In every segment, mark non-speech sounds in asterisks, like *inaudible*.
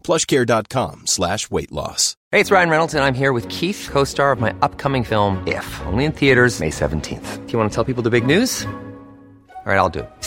plushcare.com slash weight loss. Hey, it's Ryan Reynolds, and I'm here with Keith, co star of my upcoming film, If, only in theaters, May 17th. Do you want to tell people the big news? All right, I'll do. it.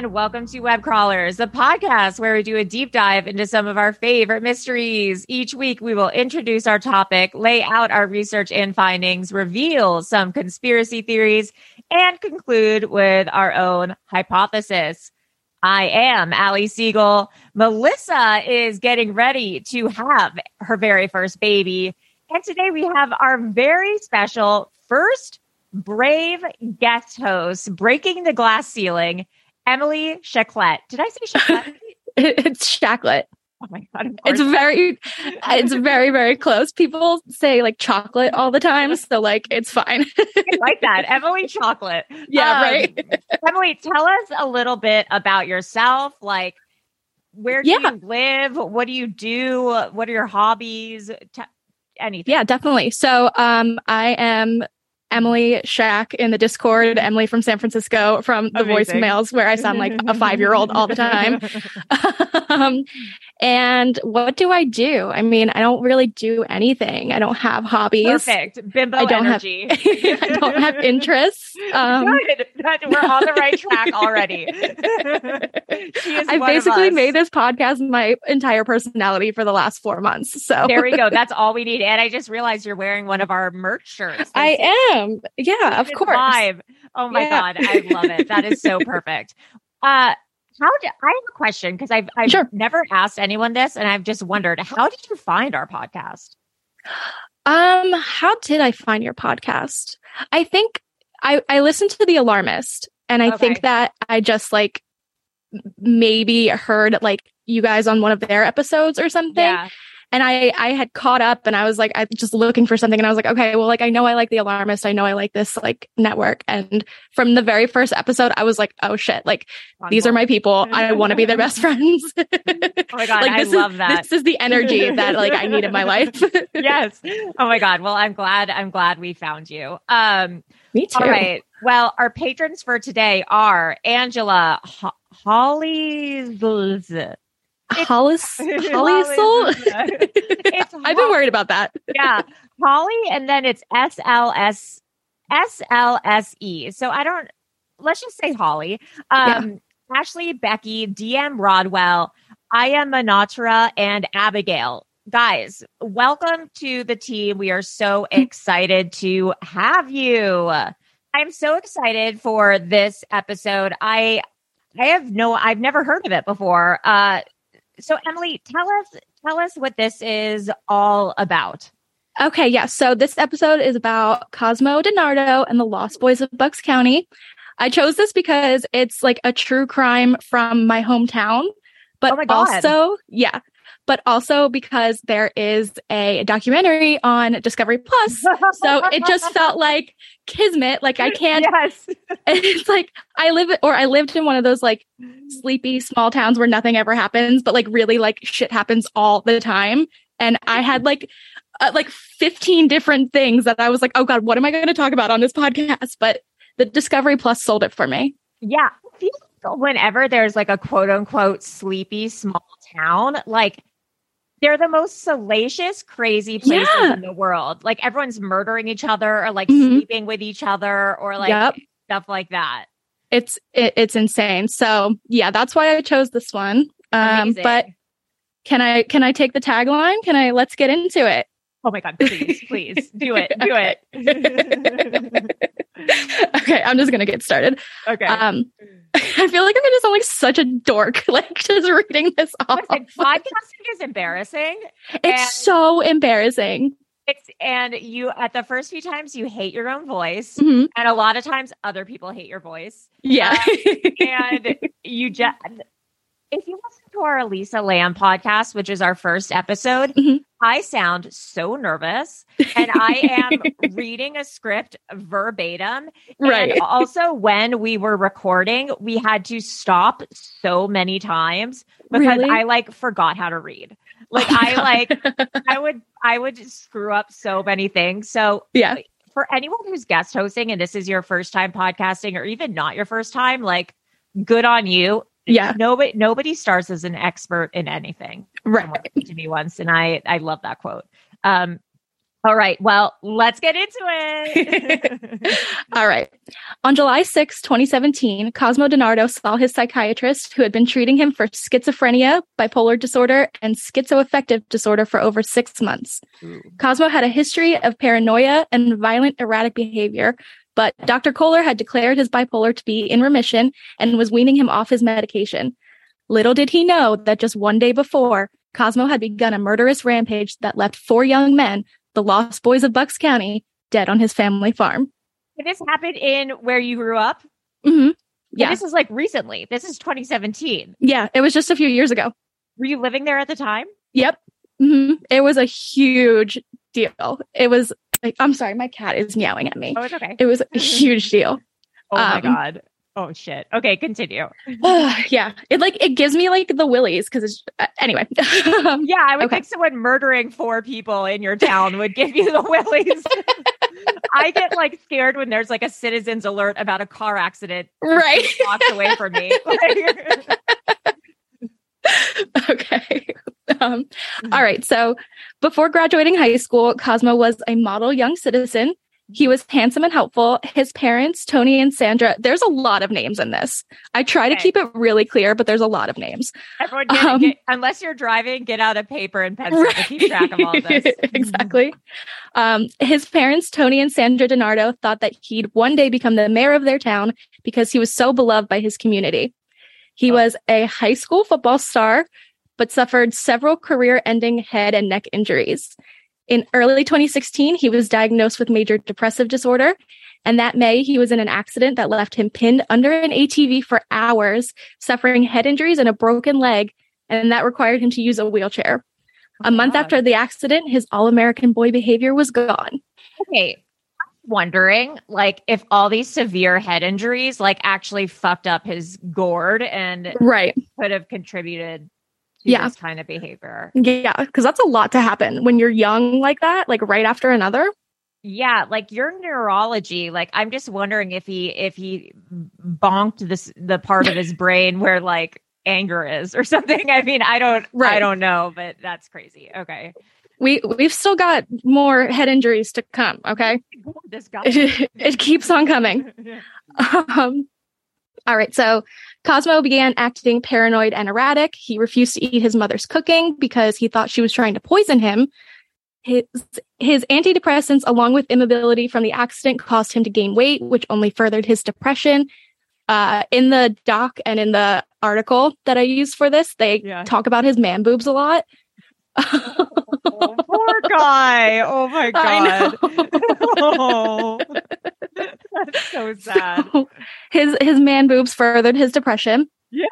And welcome to Web Crawlers, the podcast where we do a deep dive into some of our favorite mysteries. Each week, we will introduce our topic, lay out our research and findings, reveal some conspiracy theories, and conclude with our own hypothesis. I am Ali Siegel. Melissa is getting ready to have her very first baby. And today we have our very special first brave guest host breaking the glass ceiling, Emily Chaclet. Did I say Chaclet? *laughs* it's chocolate. oh my God. It's very, it's very, very close. People say like chocolate all the time, so like it's fine. I like *laughs* that. Emily Chocolate. yeah, Um, right. Emily, tell us a little bit about yourself. Like, where do Yeah. you live? What do you do? What are your hobbies? T- anything. Yeah, definitely. So, um, I am Emily Shack in the Discord. Emily from San Francisco from the Amazing. voicemails where I sound like a five year old all the time. *laughs* um, and what do I do? I mean, I don't really do anything. I don't have hobbies. Perfect. Bimbo I don't have- energy. *laughs* I don't have *laughs* interests. Um, Good. We're on the right track already. I basically made this podcast my entire personality for the last four months. So There we go. That's all we need. And I just realized you're wearing one of our merch shirts. I am. Yeah, of It's course. Live. Oh my Yeah. god, I love it. That is so *laughs* perfect. Uh, how did I have a question because I've I've Sure. never asked anyone this, and I've just wondered how did you find our podcast? Um, how did I find your podcast? I think I I listened to The Alarmist and I Okay. think that I just like maybe heard like you guys on one of their episodes or something. Yeah, And I I had caught up and I was like I just looking for something and I was like okay, well like I know I like The Alarmist. I know I like this like network and from the very first episode I was like oh shit, like these are my people. *laughs* I want to be their best *laughs* friends. Oh my god, *laughs* like I this love is, that. This is the energy that like I need in my life. yes. Oh my god. Well, I'm glad. I'm glad we found you. Um. Me too. All right. Well, our patrons for today are Angela Ho- Holly. Hollis, *laughs* Hollisol. *laughs* It's *laughs* I've been worried about that. yeah, Holly, and then it's S L S S L S E. So I don't. Let's just say Holly. Um, Ashley, Becky, DM Rodwell, Aya Manatra, and Abigail. Guys, welcome to the team. We are so excited to have you. I'm so excited for this episode. I I have no I've never heard of it before. Uh so Emily, tell us tell us what this is all about. Okay, yeah. So this episode is about Cosmo DiNardo and the Lost Boys of Bucks County. I chose this because it's like a true crime from my hometown, but Oh also, yeah, but also because there is a documentary on Discovery Plus. so it just *laughs* felt like kismet. Like I can't. Yes. *laughs* It's like I live or I lived in one of those like sleepy small towns where nothing ever happens, but like really like shit happens all the time. And I had like uh, like 15 different things that I was like, oh God, what am I going to talk about on this podcast? But the Discovery Plus sold it for me. Yeah. I feel like Whenever there's like a quote unquote sleepy small town, like they're the most salacious, crazy places Yeah. in the world. Like everyone's murdering each other or like Mhm. sleeping with each other or like Yep. stuff like that. It's it, it's insane. So yeah, that's why I chose this one. Um, but can I can I take the tagline? Can I let's get into it? oh my God, please, please do it. Do it. *laughs* *laughs* *laughs* okay, I'm just gonna get started. okay. Um, *laughs* I feel like I'm gonna sound like such a dork, *laughs* like just reading this off. Listen, podcasting is embarrassing. It's so embarrassing. It's and you at the first few times you hate your own voice, Mhm. and a lot of times other people hate your voice. Yeah. and you just if you listen to our Elisa Lam podcast, which is our first episode, Mhm. I sound so nervous and I am *laughs* reading a script verbatim. right. And also, when we were recording, we had to stop so many times because Really? I like forgot how to read. *laughs* Like Oh I like I would *laughs* I would screw up so many things. So yeah. for anyone who's guest hosting and this is your first time podcasting or even not your first time, like good on you. Yeah. Nobody nobody starts as an expert in anything. Right. To me once, and I I love that quote. Um, all right, well, let's get into it. *laughs* All right. On July 6, 2017, Cosmo DiNardo saw his psychiatrist who had been treating him for schizophrenia, bipolar disorder, and schizoaffective disorder for over six months. Cosmo had a history of paranoia and violent, erratic behavior, but Dr. Kohler had declared his bipolar to be in remission and was weaning him off his medication. Little did he know that just one day before, Cosmo had begun a murderous rampage that left four young men, the lost boys of Bucks County, dead on his family farm. This happened in where you grew up? hmm And Yeah. This is like recently. This is 2017. Yeah. It was just a few years ago. Were you living there at the time? Yep. hmm It was a huge deal. It was like, I'm sorry, my cat is meowing at me. Oh, it's okay. It was a *laughs* huge deal. Oh my um, god. Oh shit. Okay, continue. yeah. It like, it gives me like the willies because it's, uh, anyway. *laughs* Yeah, I would Okay. think someone murdering four people in your town would give you the willies. I get like scared when there's like a citizen's alert about a car accident right. blocks away from me. Like- *laughs* *laughs* okay. Um, all right. So before graduating high school, Cosmo was a model young citizen. He was handsome and helpful. His parents, Tony and Sandra, there's a lot of names in this. I try to keep it really clear, but there's a lot of names. Everyone, get, Um, get- unless you're driving, get out a paper and pencil to keep track of all of this. *laughs* exactly. Um, his parents, Tony and Sandra DiNardo, thought that he'd one day become the mayor of their town because he was so beloved by his community. He Oh. was a high school football star, but suffered several career ending head and neck injuries. In early 2016, he was diagnosed with major depressive disorder. And that May, he was in an accident that left him pinned under an ATV for hours, suffering head injuries and a broken leg. And that required him to use a wheelchair. Oh A month God. after the accident, his all American boy behavior was gone. Okay. Wondering, like, if all these severe head injuries, like, actually fucked up his gourd and Right. could have contributed to Yeah. this kind of behavior. Yeah. Because that's a lot to happen when you're young like that, like right after another. Yeah, like your neurology, like I'm just wondering if he if he bonked this the part of his brain where like anger is or *laughs* something. I mean, I don't I don't know, but that's crazy. Okay. We we've still got more head injuries to come. Okay. *laughs* This guy It, *laughs* it keeps on coming. *laughs* Um, all right. So Cosmo began acting paranoid and erratic. He refused to eat his mother's cooking because he thought she was trying to poison him. His, his antidepressants, along with immobility from the accident, caused him to gain weight, which only furthered his depression. Uh, in the doc and in the article that I used for this, they Yeah. talk about his man boobs a lot. Oh, poor guy. Oh my *laughs* I god. know. oh. That's so sad. his his man boobs furthered his depression. Yeah.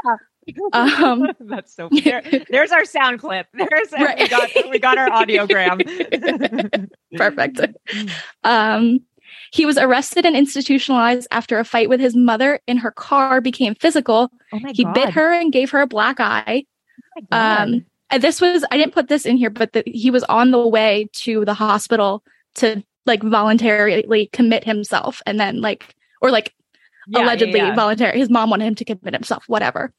Um, *laughs* That's so there, *laughs* there's our sound clip. There's Right. we got we got our audiogram. Perfect. Um, he was arrested and institutionalized after a fight with his mother in her car became physical. Oh my He god. bit her and gave her a black eye. Oh my God. Um, and this was I didn't put this in here, but the, he was on the way to the hospital to like voluntarily commit himself, and then like or like Yeah, yeah, allegedly yeah. voluntary. His mom wanted him to commit himself, whatever.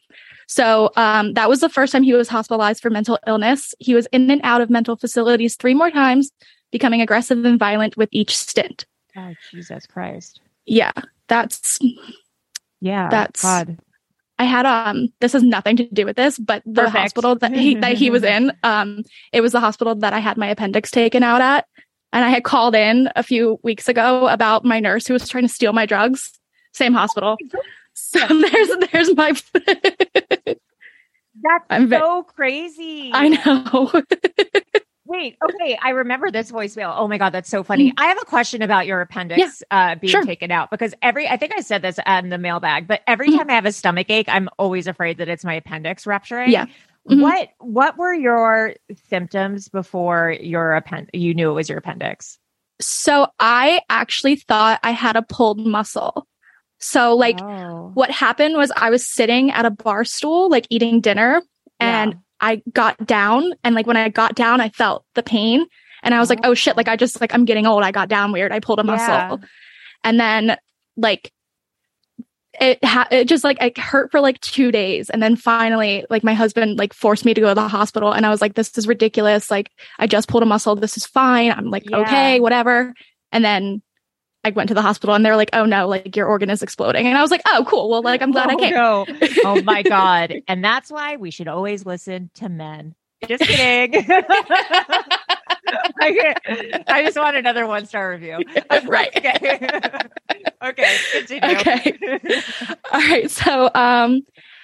So um, that was the first time he was hospitalized for mental illness. He was in and out of mental facilities three more times, becoming aggressive and violent with each stint. Oh Jesus Christ. Yeah, that's Yeah. That's- God. I had um this has nothing to do with this, but the Perfect. hospital that he that he was in, *laughs* um, it was the hospital that I had my appendix taken out at. And I had called in a few weeks ago about my nurse who was trying to steal my drugs. Same hospital. *laughs* So there's there's my *laughs* That's I'm ve- so crazy. I know. Wait, okay. I remember this voicemail. Oh my God, that's so funny. I have a question about your appendix uh, being sure. taken out because every, I think I said this in the mailbag, but every Mhm. time I have a stomach ache, I'm always afraid that it's my appendix rupturing. Yeah. Mhm. What, what were your symptoms before your append, you knew it was your appendix? so I actually thought I had a pulled muscle. So like Oh. what happened was I was sitting at a bar stool, like eating dinner, and I got down. And like when I got down, I felt the pain. And I was like, uh-huh. oh shit, like I just like I'm getting old. I got down weird. I pulled a muscle. Yeah. And then like it ha- it just like it hurt for like two days. And then finally, like my husband like forced me to go to the hospital. And I was like, this is ridiculous. Like I just pulled a muscle. This is fine. I'm like, Yeah. okay, whatever. And then I went to the hospital and they're like, oh no, like your organ is exploding. And I was like, oh cool. Well, like I'm glad I Oh, came. no. Oh my *laughs* God. And that's why we should always listen to men. Just kidding. *laughs* I, I just want another one star review. *laughs* Right. Okay. okay. Continue. Okay. All right. So, um,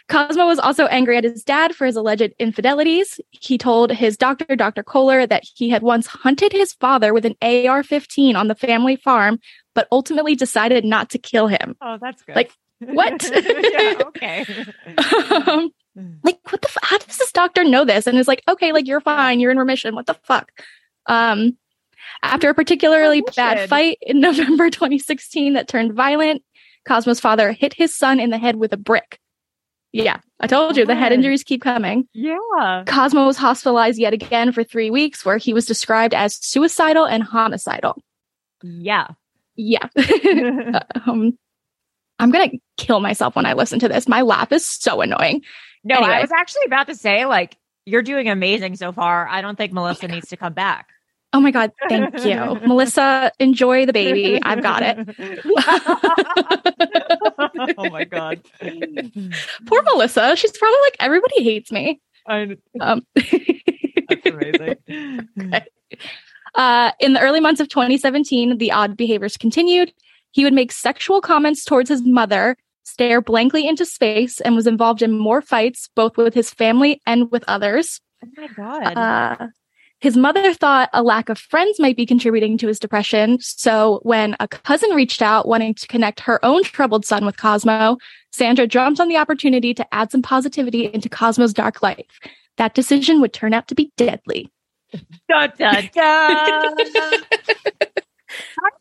Cosmo was also angry at his dad for his alleged infidelities. He told his doctor, Dr. Kohler, that he had once hunted his father with an AR 15 on the family farm, but ultimately decided not to kill him. Oh, that's good. Like, what? *laughs* yeah, okay. *laughs* um, like, what the? F- how does this doctor know this? And is like, okay, like you're fine, you're in remission. What the fuck? Um, after a particularly Oh, bad fight in *laughs* November 2016 that turned violent, Cosmo's father hit his son in the head with a brick. Yeah, I told you the head injuries keep coming. Yeah. Cosmo was hospitalized yet again for three weeks, where he was described as suicidal and homicidal. Yeah. Yeah. *laughs* um, I'm gonna kill myself when I listen to this. My laugh is so annoying. No, I was actually about to say, like, you're doing amazing so far. I don't think Melissa needs to come back. Oh my god, thank you, *laughs* Melissa. Enjoy the baby. I've got it. *laughs* oh my god. Poor Melissa. She's probably like everybody hates me. I, Um, that's amazing. Uh, in the early months of 2017, the odd behaviors continued. He would make sexual comments towards his mother, stare blankly into space, and was involved in more fights, both with his family and with others. Oh my god. Uh, his mother thought a lack of friends might be contributing to his depression. So when a cousin reached out wanting to connect her own troubled son with Cosmo, Sandra jumped on the opportunity to add some positivity into Cosmo's dark life. That decision would turn out to be deadly. Dun, dun, dun. *laughs*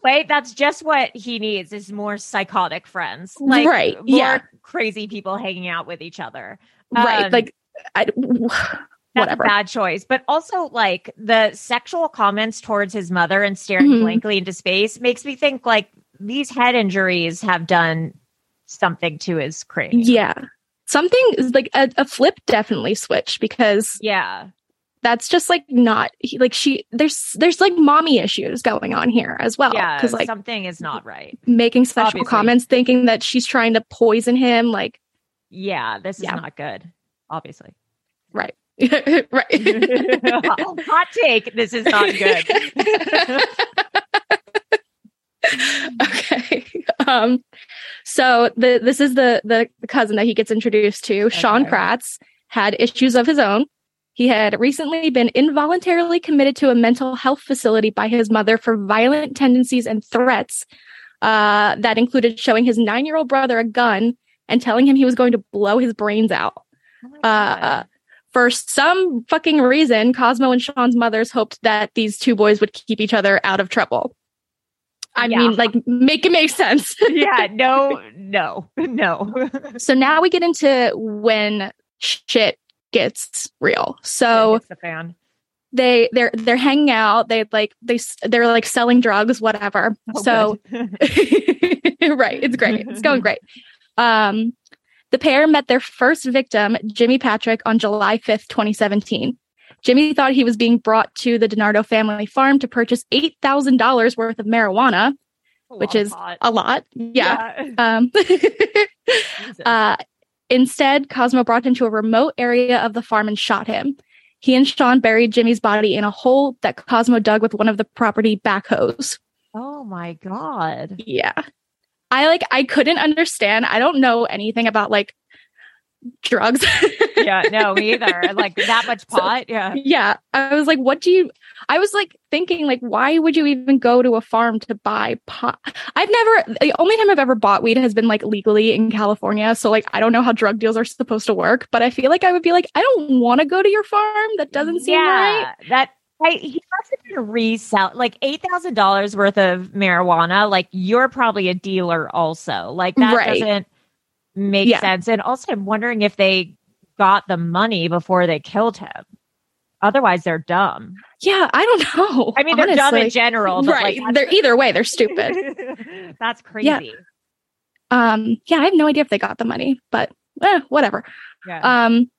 Wait, that's just what he needs is more psychotic friends. Like Right, more yeah. crazy people hanging out with each other. right. Um, Like, I, *sighs* That's whatever. a bad choice. But also like the sexual comments towards his mother and staring Mhm. blankly into space makes me think like these head injuries have done something to his cranium. Yeah. Something is like a, a flip definitely switched because Yeah. That's just like not like she there's there's like mommy issues going on here as well yeah. because like something is not right. making sexual Obviously. comments thinking that she's trying to poison him like Yeah. This is Yeah. not good. Obviously. right *laughs* right *laughs* Hot take. This is not good. *laughs* okay um so the this is the the cousin that he gets introduced to sean kratz had issues of his own he had recently been involuntarily committed to a mental health facility by his mother for violent tendencies and threats uh, that included showing his nine-year-old brother a gun and telling him he was going to blow his brains out Oh uh, for some fucking reason, Cosmo and Sean's mothers hoped that these two boys would keep each other out of trouble. I Yeah. mean, like, make it make sense. *laughs* yeah, *laughs* no, no, *laughs* no. so now we get into when shit gets real. So it's the fan. they they're they're hanging out. They like they they're like selling drugs, whatever. Oh, so *laughs* right, it's great. It's going great. Um, the pair met their first victim, Jimmy Patrick, on July 5th, 2017. Jimmy thought he was being brought to the DiNardo family farm to purchase $8,000 worth of marijuana, which is a lot. Yeah. Yeah. Um, *laughs* uh, instead, Cosmo brought him to a remote area of the farm and shot him. He and Sean buried Jimmy's body in a hole that Cosmo dug with one of the property backhoes. oh my god. Yeah. I like I couldn't understand. I don't know anything about like drugs. Yeah, no, me *laughs* either. Like that much So- pot. yeah. yeah. I was like, what do you I was like thinking like why would you even go to a farm to buy pot? I've never the only time I've ever bought weed has been like legally in California. So like I don't know how drug deals are supposed to work, but I feel like I would be like, I don't want to go to your farm. That doesn't seem right. That I, he must have been resell like eight thousand dollars worth of marijuana. Like you're probably a dealer also. Like that Right. doesn't make Yeah. sense. And also, I'm wondering if they got the money before they killed him. Otherwise, they're dumb. Yeah, I don't know. I mean, they're dumb in general, but right. Like, they're either way, they're *laughs* stupid. that's crazy. um, yeah, I have no idea if they got the money, but eh, whatever. Yeah. Um,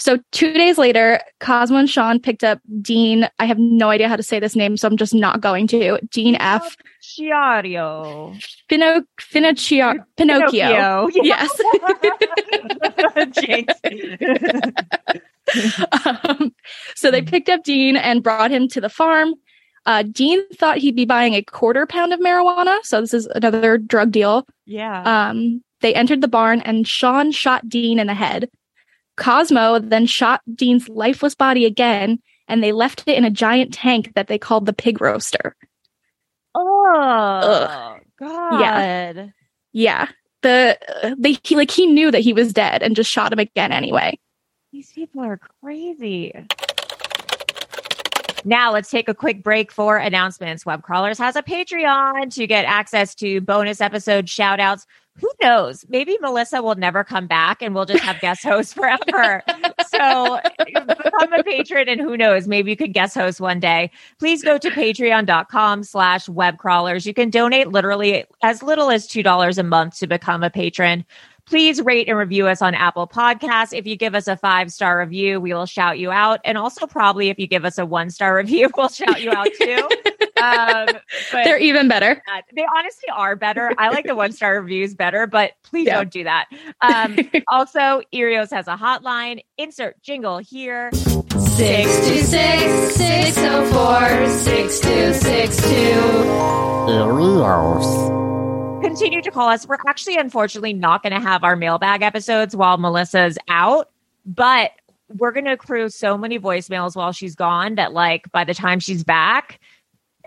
so two days later, Cosmo and Sean picked up Dean. I have no idea how to say this name, so I'm just not going to. Dean F. Chiario. Pino, Finocchio, Pinocchio. *laughs* Yes. Um, so they picked up Dean and brought him to the farm. Uh, Dean thought he'd be buying a quarter pound of marijuana. So this is another drug deal. yeah. Um, they entered the barn and Sean shot Dean in the head. Cosmo then shot Dean's lifeless body again, and they left it in a giant tank that they called the pig roaster. Oh God. Yeah, the uh, they he like he knew that he was dead and just shot him again anyway. These people are crazy. Now let's take a quick break for announcements. Web Crawlers has a Patreon to get access to bonus episodes, shout outs. Who knows? Maybe Melissa will never come back and we'll just have guest hosts forever. so become a patron and who knows, maybe you could guest host one day. Please go to patreon.com slash web crawlers. You can donate literally as little as $2 a month to become a patron. Please rate and review us on Apple Podcasts. If you give us a five star review, we will shout you out. And also, probably if you give us a one star *laughs* review, we'll shout you out too. *laughs* um, but They're even better. uh, they honestly are better. I like the one star reviews better, but please Yeah. don't do that. Um, *laughs* also, Erios has a hotline. Insert jingle here. 626 604 6262. Continue to call us. We're actually, unfortunately, not going to have our mailbag episodes while Melissa's out, but we're going to accrue so many voicemails while she's gone that, like, by the time she's back,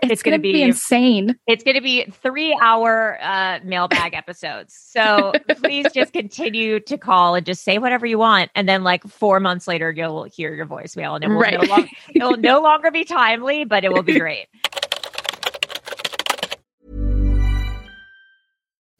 It's, gonna gonna, be- be, insane. it's going to be three hour uh, mailbag *laughs* episodes. So please just continue to call and just say whatever you want. And then, like, four months later, you'll hear your voicemail and it will, Right. no, long- it will no longer be timely, but it will be *laughs* great.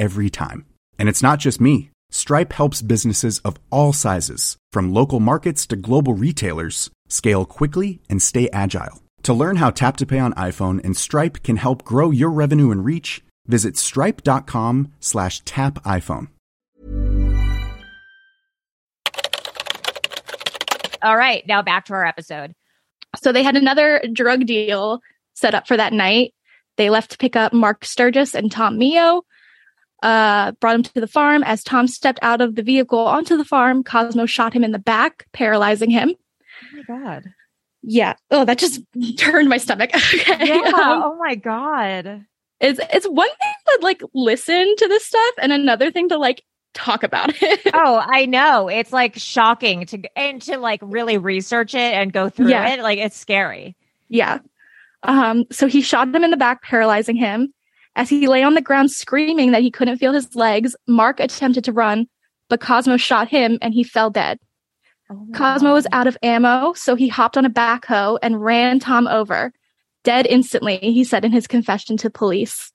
every time. And it's not just me. Stripe helps businesses of all sizes, from local markets to global retailers, scale quickly and stay agile. To learn how Tap to Pay on iPhone and Stripe can help grow your revenue and reach, visit stripe.com slash tap iPhone. All right, now back to our episode. So they had another drug deal set up for that night. They left to pick up Mark Sturgis and Tom Meo. Uh, brought him to the farm. As Tom stepped out of the vehicle onto the farm, Cosmo shot him in the back, paralyzing him. Oh my god. Yeah. Oh, that just *laughs* turned my stomach. *laughs* okay. Yeah. Um, oh my god. it's it's one thing to like listen to this stuff and another thing to like talk about *laughs* it. Oh, I know. It's like shocking to and to like really research it and go through Yeah. it. Like it's scary. Yeah. Um, so he shot him in the back, paralyzing him. As he lay on the ground screaming that he couldn't feel his legs, Mark attempted to run, but Cosmo shot him and he fell dead. Oh Cosmo was out of ammo, so he hopped on a backhoe and ran Tom over. Dead instantly, he said in his confession to police.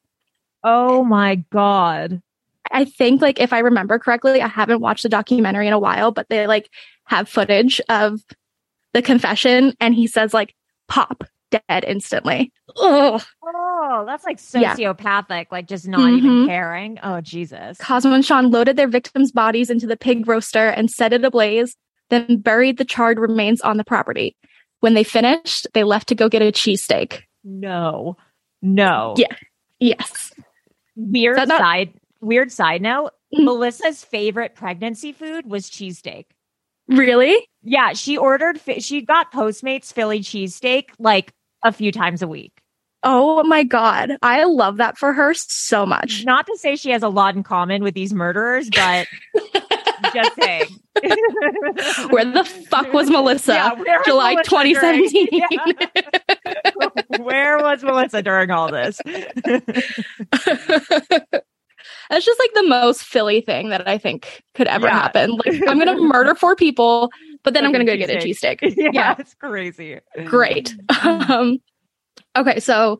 Oh my god. I think, like, if I remember correctly, I haven't watched the documentary in a while, but they like have footage of the confession, and he says, like, pop, dead instantly. Ugh. Oh, that's like Yeah. sociopathic, like just not even Mhm. caring. Oh Jesus. Cosmo and Sean loaded their victims' bodies into the pig roaster and set it ablaze, then buried the charred remains on the property. When they finished, they left to go get a cheesesteak. No. No. Yeah. Yes. Weird not- side weird side note. Mhm. Melissa's favorite pregnancy food was cheesesteak. Really? Yeah, she ordered she got Postmates Philly cheesesteak like a few times a week. Oh my God. I love that for her so much. Not to say she has a lot in common with these murderers, but *laughs* just saying. *laughs* Where the fuck was Melissa? Yeah, July Melissa 2017. during- Yeah. *laughs* Where was Melissa during all this? That's just like the most Philly thing that I think could ever Yeah. happen. Like, *laughs* I'm going to murder four people, but then I'm going to go get a cheesesteak. *laughs* yeah, Yeah. it's crazy. Great. Um, okay, so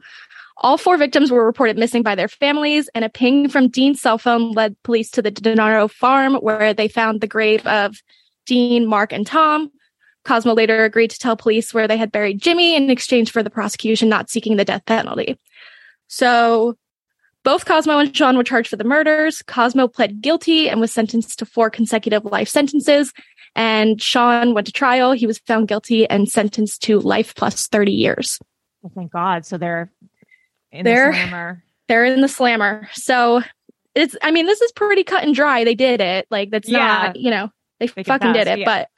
all four victims were reported missing by their families, and a ping from Dean's cell phone led police to the DiNardo farm where they found the grave of Dean, Mark, and Tom. Cosmo later agreed to tell police where they had buried Jimmy in exchange for the prosecution not seeking the death penalty. So both Cosmo and Sean were charged for the murders. Cosmo pled guilty and was sentenced to four consecutive life sentences. And Sean went to trial. He was found guilty and sentenced to life plus 30 years. Oh, thank God. So they're in They're- the slammer. They're in the slammer. So it's, I mean, this is pretty cut and dry. They did it. Like, that's Yeah. not, you know, they, They fucking did it. yeah. But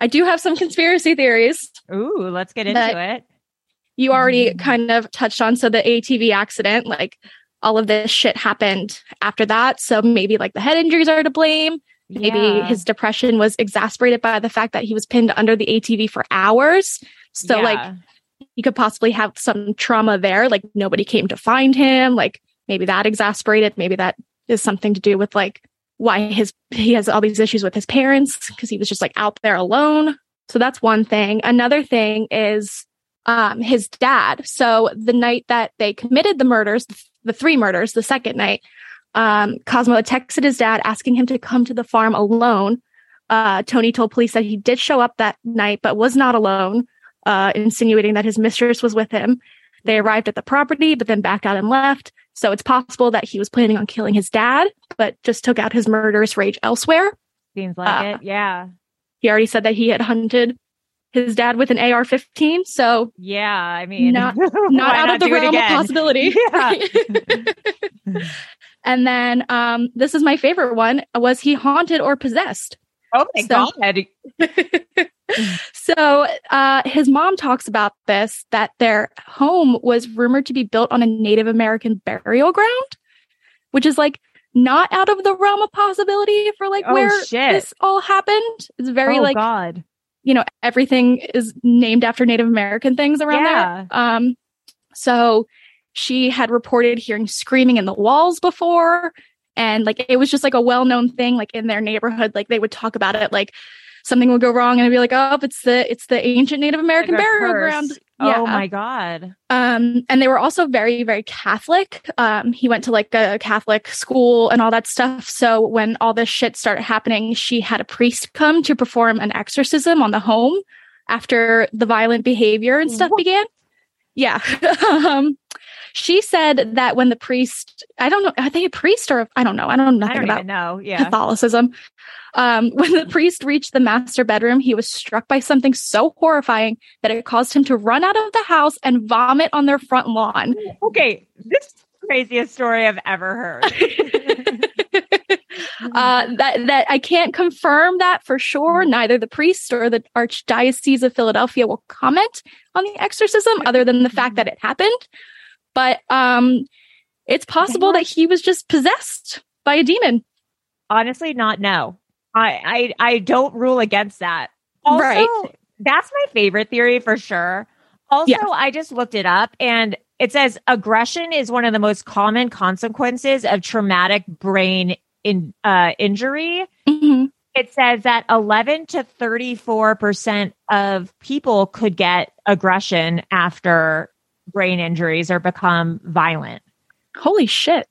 I do have some conspiracy theories. Ooh, let's get into it. you already Mhm. kind of touched on. So the ATV accident, like all of this shit happened after that. So maybe like the head injuries are to blame. Maybe Yeah. his depression was exasperated by the fact that he was pinned under the ATV for hours. So Yeah. like he could possibly have some trauma there. Like nobody came to find him. Like maybe that exasperated. Maybe that is something to do with like why his he has all these issues with his parents because he was just like out there alone. So that's one thing. Another thing is um his dad. So the night that they committed the murders, the three murders, the second night, um Cosmo texted his dad asking him to come to the farm alone. Uh Tony told police that he did show up that night but was not alone, uh insinuating that his mistress was with him. They arrived at the property but then backed out and left. So it's possible that he was planning on killing his dad but just took out his murderous rage elsewhere. Seems like uh, it. Yeah. He already said that he had hunted his dad with an AR-15, so Yeah. I mean, Not- *laughs* not out of the realm of possibility. *laughs* Yeah. *laughs* and then um, this is my favorite one: was he haunted or possessed? Oh my So- God. so uh, his mom talks about this that their home was rumored to be built on a Native American burial ground, which is like not out of the realm of possibility for like Oh, where shit. this all happened. It's very oh like God. You know everything is named after Native American things around Yeah. there. Um, so she had reported hearing screaming in the walls before, and like it was just like a well known thing, like in their neighborhood. Like they would talk about it, like something would go wrong, and it'd be like, oh, it's the it's the ancient Native American Like burial curse. ground. Oh my God. Um, and they were also very, very Catholic. Um, he went to like a Catholic school and all that stuff. So when all this shit started happening, she had a priest come to perform an exorcism on the home after the violent behavior and stuff What? began. Yeah. *laughs* um, she said that when the priest, I don't know, are they a priest or I don't know. I don't know I nothing don't about know. Yeah. Catholicism. Um, *laughs* when the priest reached the master bedroom, he was struck by something so horrifying that it caused him to run out of the house and vomit on their front lawn. Okay. This is the craziest story I've ever heard. *laughs* *laughs* Uh, that that I can't confirm that for sure. Neither the priest or the Archdiocese of Philadelphia will comment on the exorcism, other than the fact that it happened. But um, it's possible that he was just possessed by a demon. Honestly, not no. I I I don't rule against that. Also, Right. that's my favorite theory for sure. Also, Yeah. I just looked it up and it says aggression is one of the most common consequences of traumatic brain in uh, injury. Mhm. It says that 11 to 34% of people could get aggression after brain injuries or become violent. Holy shit!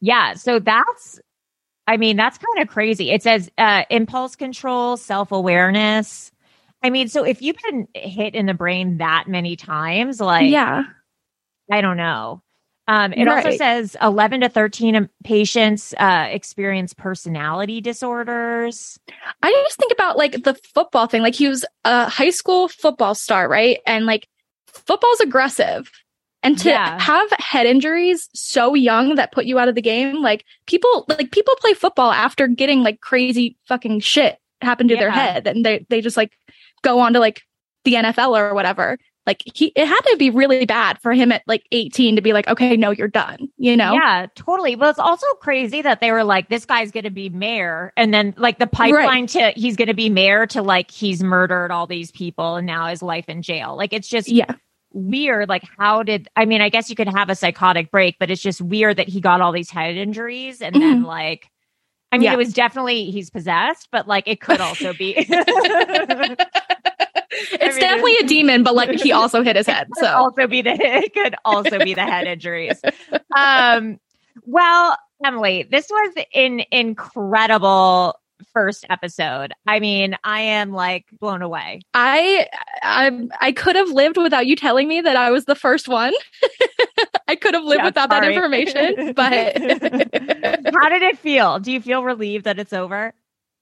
Yeah. So that's, I mean, that's kind of crazy. It says uh, impulse control, self awareness. I mean, so if you've been hit in the brain that many times, like, yeah, I don't know. Um, it also says 11 to 13 patients uh, experience personality disorders. I just think about like the football thing. Like he was a high school football star, right? And like football's aggressive. And to Yeah. have head injuries so young that put you out of the game, like people like people play football after getting like crazy fucking shit happen to their head and they they just like go on to like the NFL or whatever. Like he it had to be really bad for him at like 18 to be like, okay, no, you're done, you know? Yeah, totally. But it's also crazy that they were like, this guy's going to be mayor. And then, like, the pipeline to he's going to be mayor to like, he's murdered all these people and now his life in jail. Like, it's just Yeah. Weird. Like, how did, I mean, I guess you could have a psychotic break, but it's just weird that he got all these head injuries and then, like, I mean, Yeah. it was definitely he's possessed, but like, it could also be. *laughs* It's mean, definitely a demon, but like he also hit his *laughs* head. So also be the it could also be the head injuries. Um, well, Emily, this was an incredible first episode. I mean, I am like blown away. I I I could have lived without you telling me that I was the first one. *laughs* I could have lived Yeah, without that information, but *laughs* How did it feel? Do you feel relieved that it's over?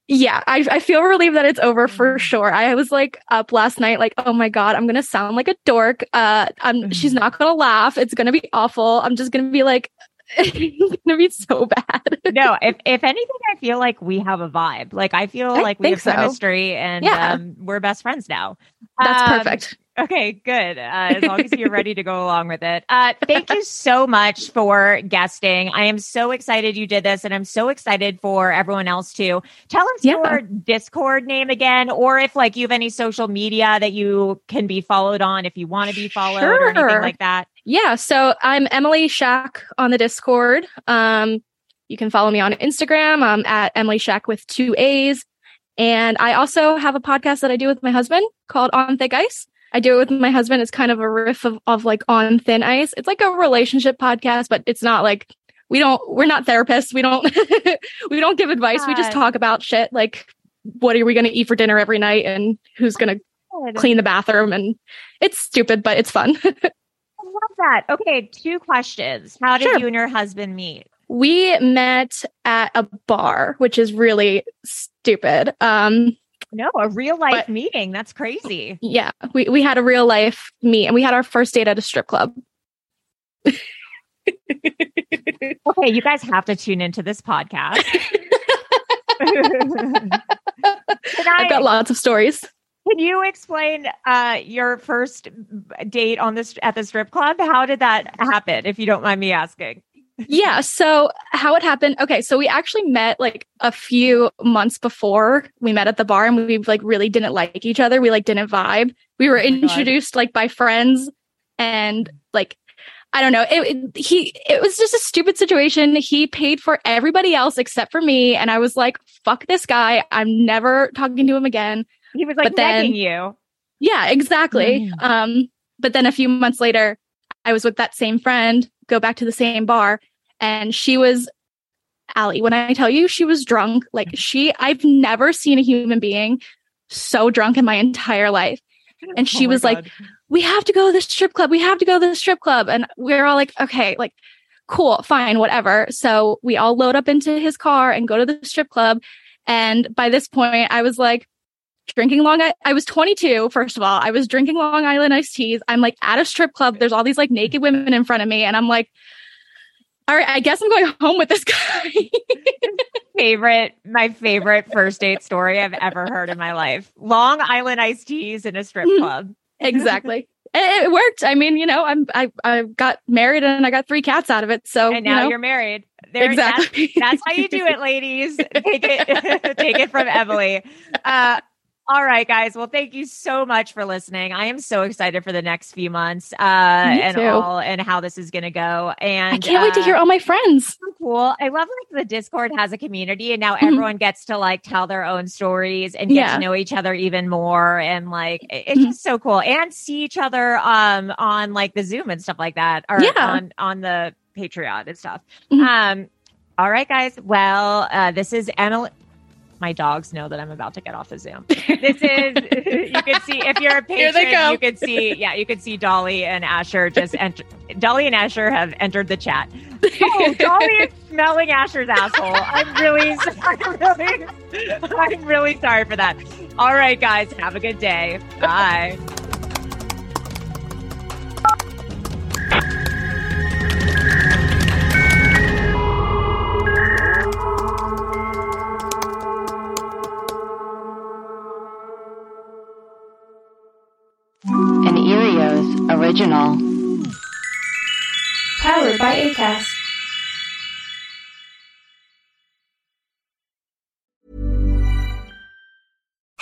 yeah, I, I feel relieved that it's over for sure. I was like up last night, like, oh my god, I'm gonna sound like a dork. Uh, I'm she's not gonna laugh. It's gonna be awful. I'm just gonna be like, *laughs* it's gonna be so bad. No, if if anything, I feel like we have a vibe. Like I feel I like we have so. chemistry and Yeah. um, we're best friends now. That's Um, perfect. Okay, good. Uh, as long as you're ready to go along with it. Uh, thank you so much for guesting. I am so excited you did this, and I'm so excited for everyone else too. Tell us Yeah. your Discord name again, or if like you have any social media that you can be followed on if you want to be followed or anything like that. Yeah, so I'm Emily Shack on the Discord. Um, you can follow me on Instagram. I'm at Emily Shack with two A's. And I also have a podcast that I do with my husband called On Thick Ice. I do it with my husband. It's kind of a riff of, of like on thin ice. It's like a relationship podcast, but it's not like we don't we're not therapists. We don't *laughs* we don't give advice. We just talk about shit like what are we gonna eat for dinner every night and who's gonna clean the bathroom and it's stupid, but it's fun. *laughs* Love that. Okay, two questions. How did Sure. you and your husband meet? We met at a bar, which is really stupid. Um, No, a real life But- meeting. That's crazy. yeah, we, we had a real life meet and we had our first date at a strip club. *laughs* Okay, you guys have to tune into this podcast. *laughs* *laughs* I, I've got lots of stories. Can you explain uh, your first date on this at the strip club? How did that happen? If you don't mind me asking. yeah. So how it happened? Okay, so we actually met like a few months before we met at the bar, and we like really didn't like each other. We like didn't vibe. We were Oh my God. introduced like by friends, and like I don't know. It, it he it was just a stupid situation. He paid for everybody else except for me, and I was like, "Fuck this guy! I'm never talking to him again." He was like But then- begging you. Yeah, exactly. Um, but then a few months later, I was with that same friend, go back to the same bar, and she was Allie. When I tell you she was drunk, like she, I've never seen a human being so drunk in my entire life. And she Oh my was like, we have to go to the strip club. We have to go to the strip club. And we are all like, okay, like, cool, fine, whatever. So we all load up into his car and go to the strip club. And by this point, I was like, drinking Long I-, I was 22, first of all. I was drinking Long Island iced teas. I'm like at a strip club. There's all these like naked women in front of me. And I'm like, all right, I guess I'm going home with this guy. *laughs* favorite, my favorite first date story I've ever heard in my life. Long Island iced teas in a strip Mm. club. exactly. *laughs* It, it worked. I mean, you know, I'm I I got married and I got three cats out of it. So and you now know, you're married. There, exactly. That's, that's how you do it, ladies. Take it, *laughs* take it from Emily. Uh, all right, guys. Well, thank you so much for listening. I am so excited for the next few months uh, and all and how this is going to go. And I can't wait to uh, hear all my friends. so cool. I love like the Discord has a community and now Mhm. everyone gets to like tell their own stories and get Yeah. to know each other even more and like it- it's Mhm. just so cool and see each other um on like the Zoom and stuff like that or Yeah. on on the Patreon and stuff. Mhm. Um all right guys. Well, uh this is Emily my dogs know that I'm about to get off the Zoom. This *laughs* is you can see if you're a *laughs* patron, you can see yeah, you can see Dolly and Asher just enter Dolly and Asher have entered the chat. Oh, Dolly is smelling Asher's asshole. I'm really, *laughs* I'm really, I'm really sorry for that. All right, guys, have a good day. Bye. Original. Powered by ACAST.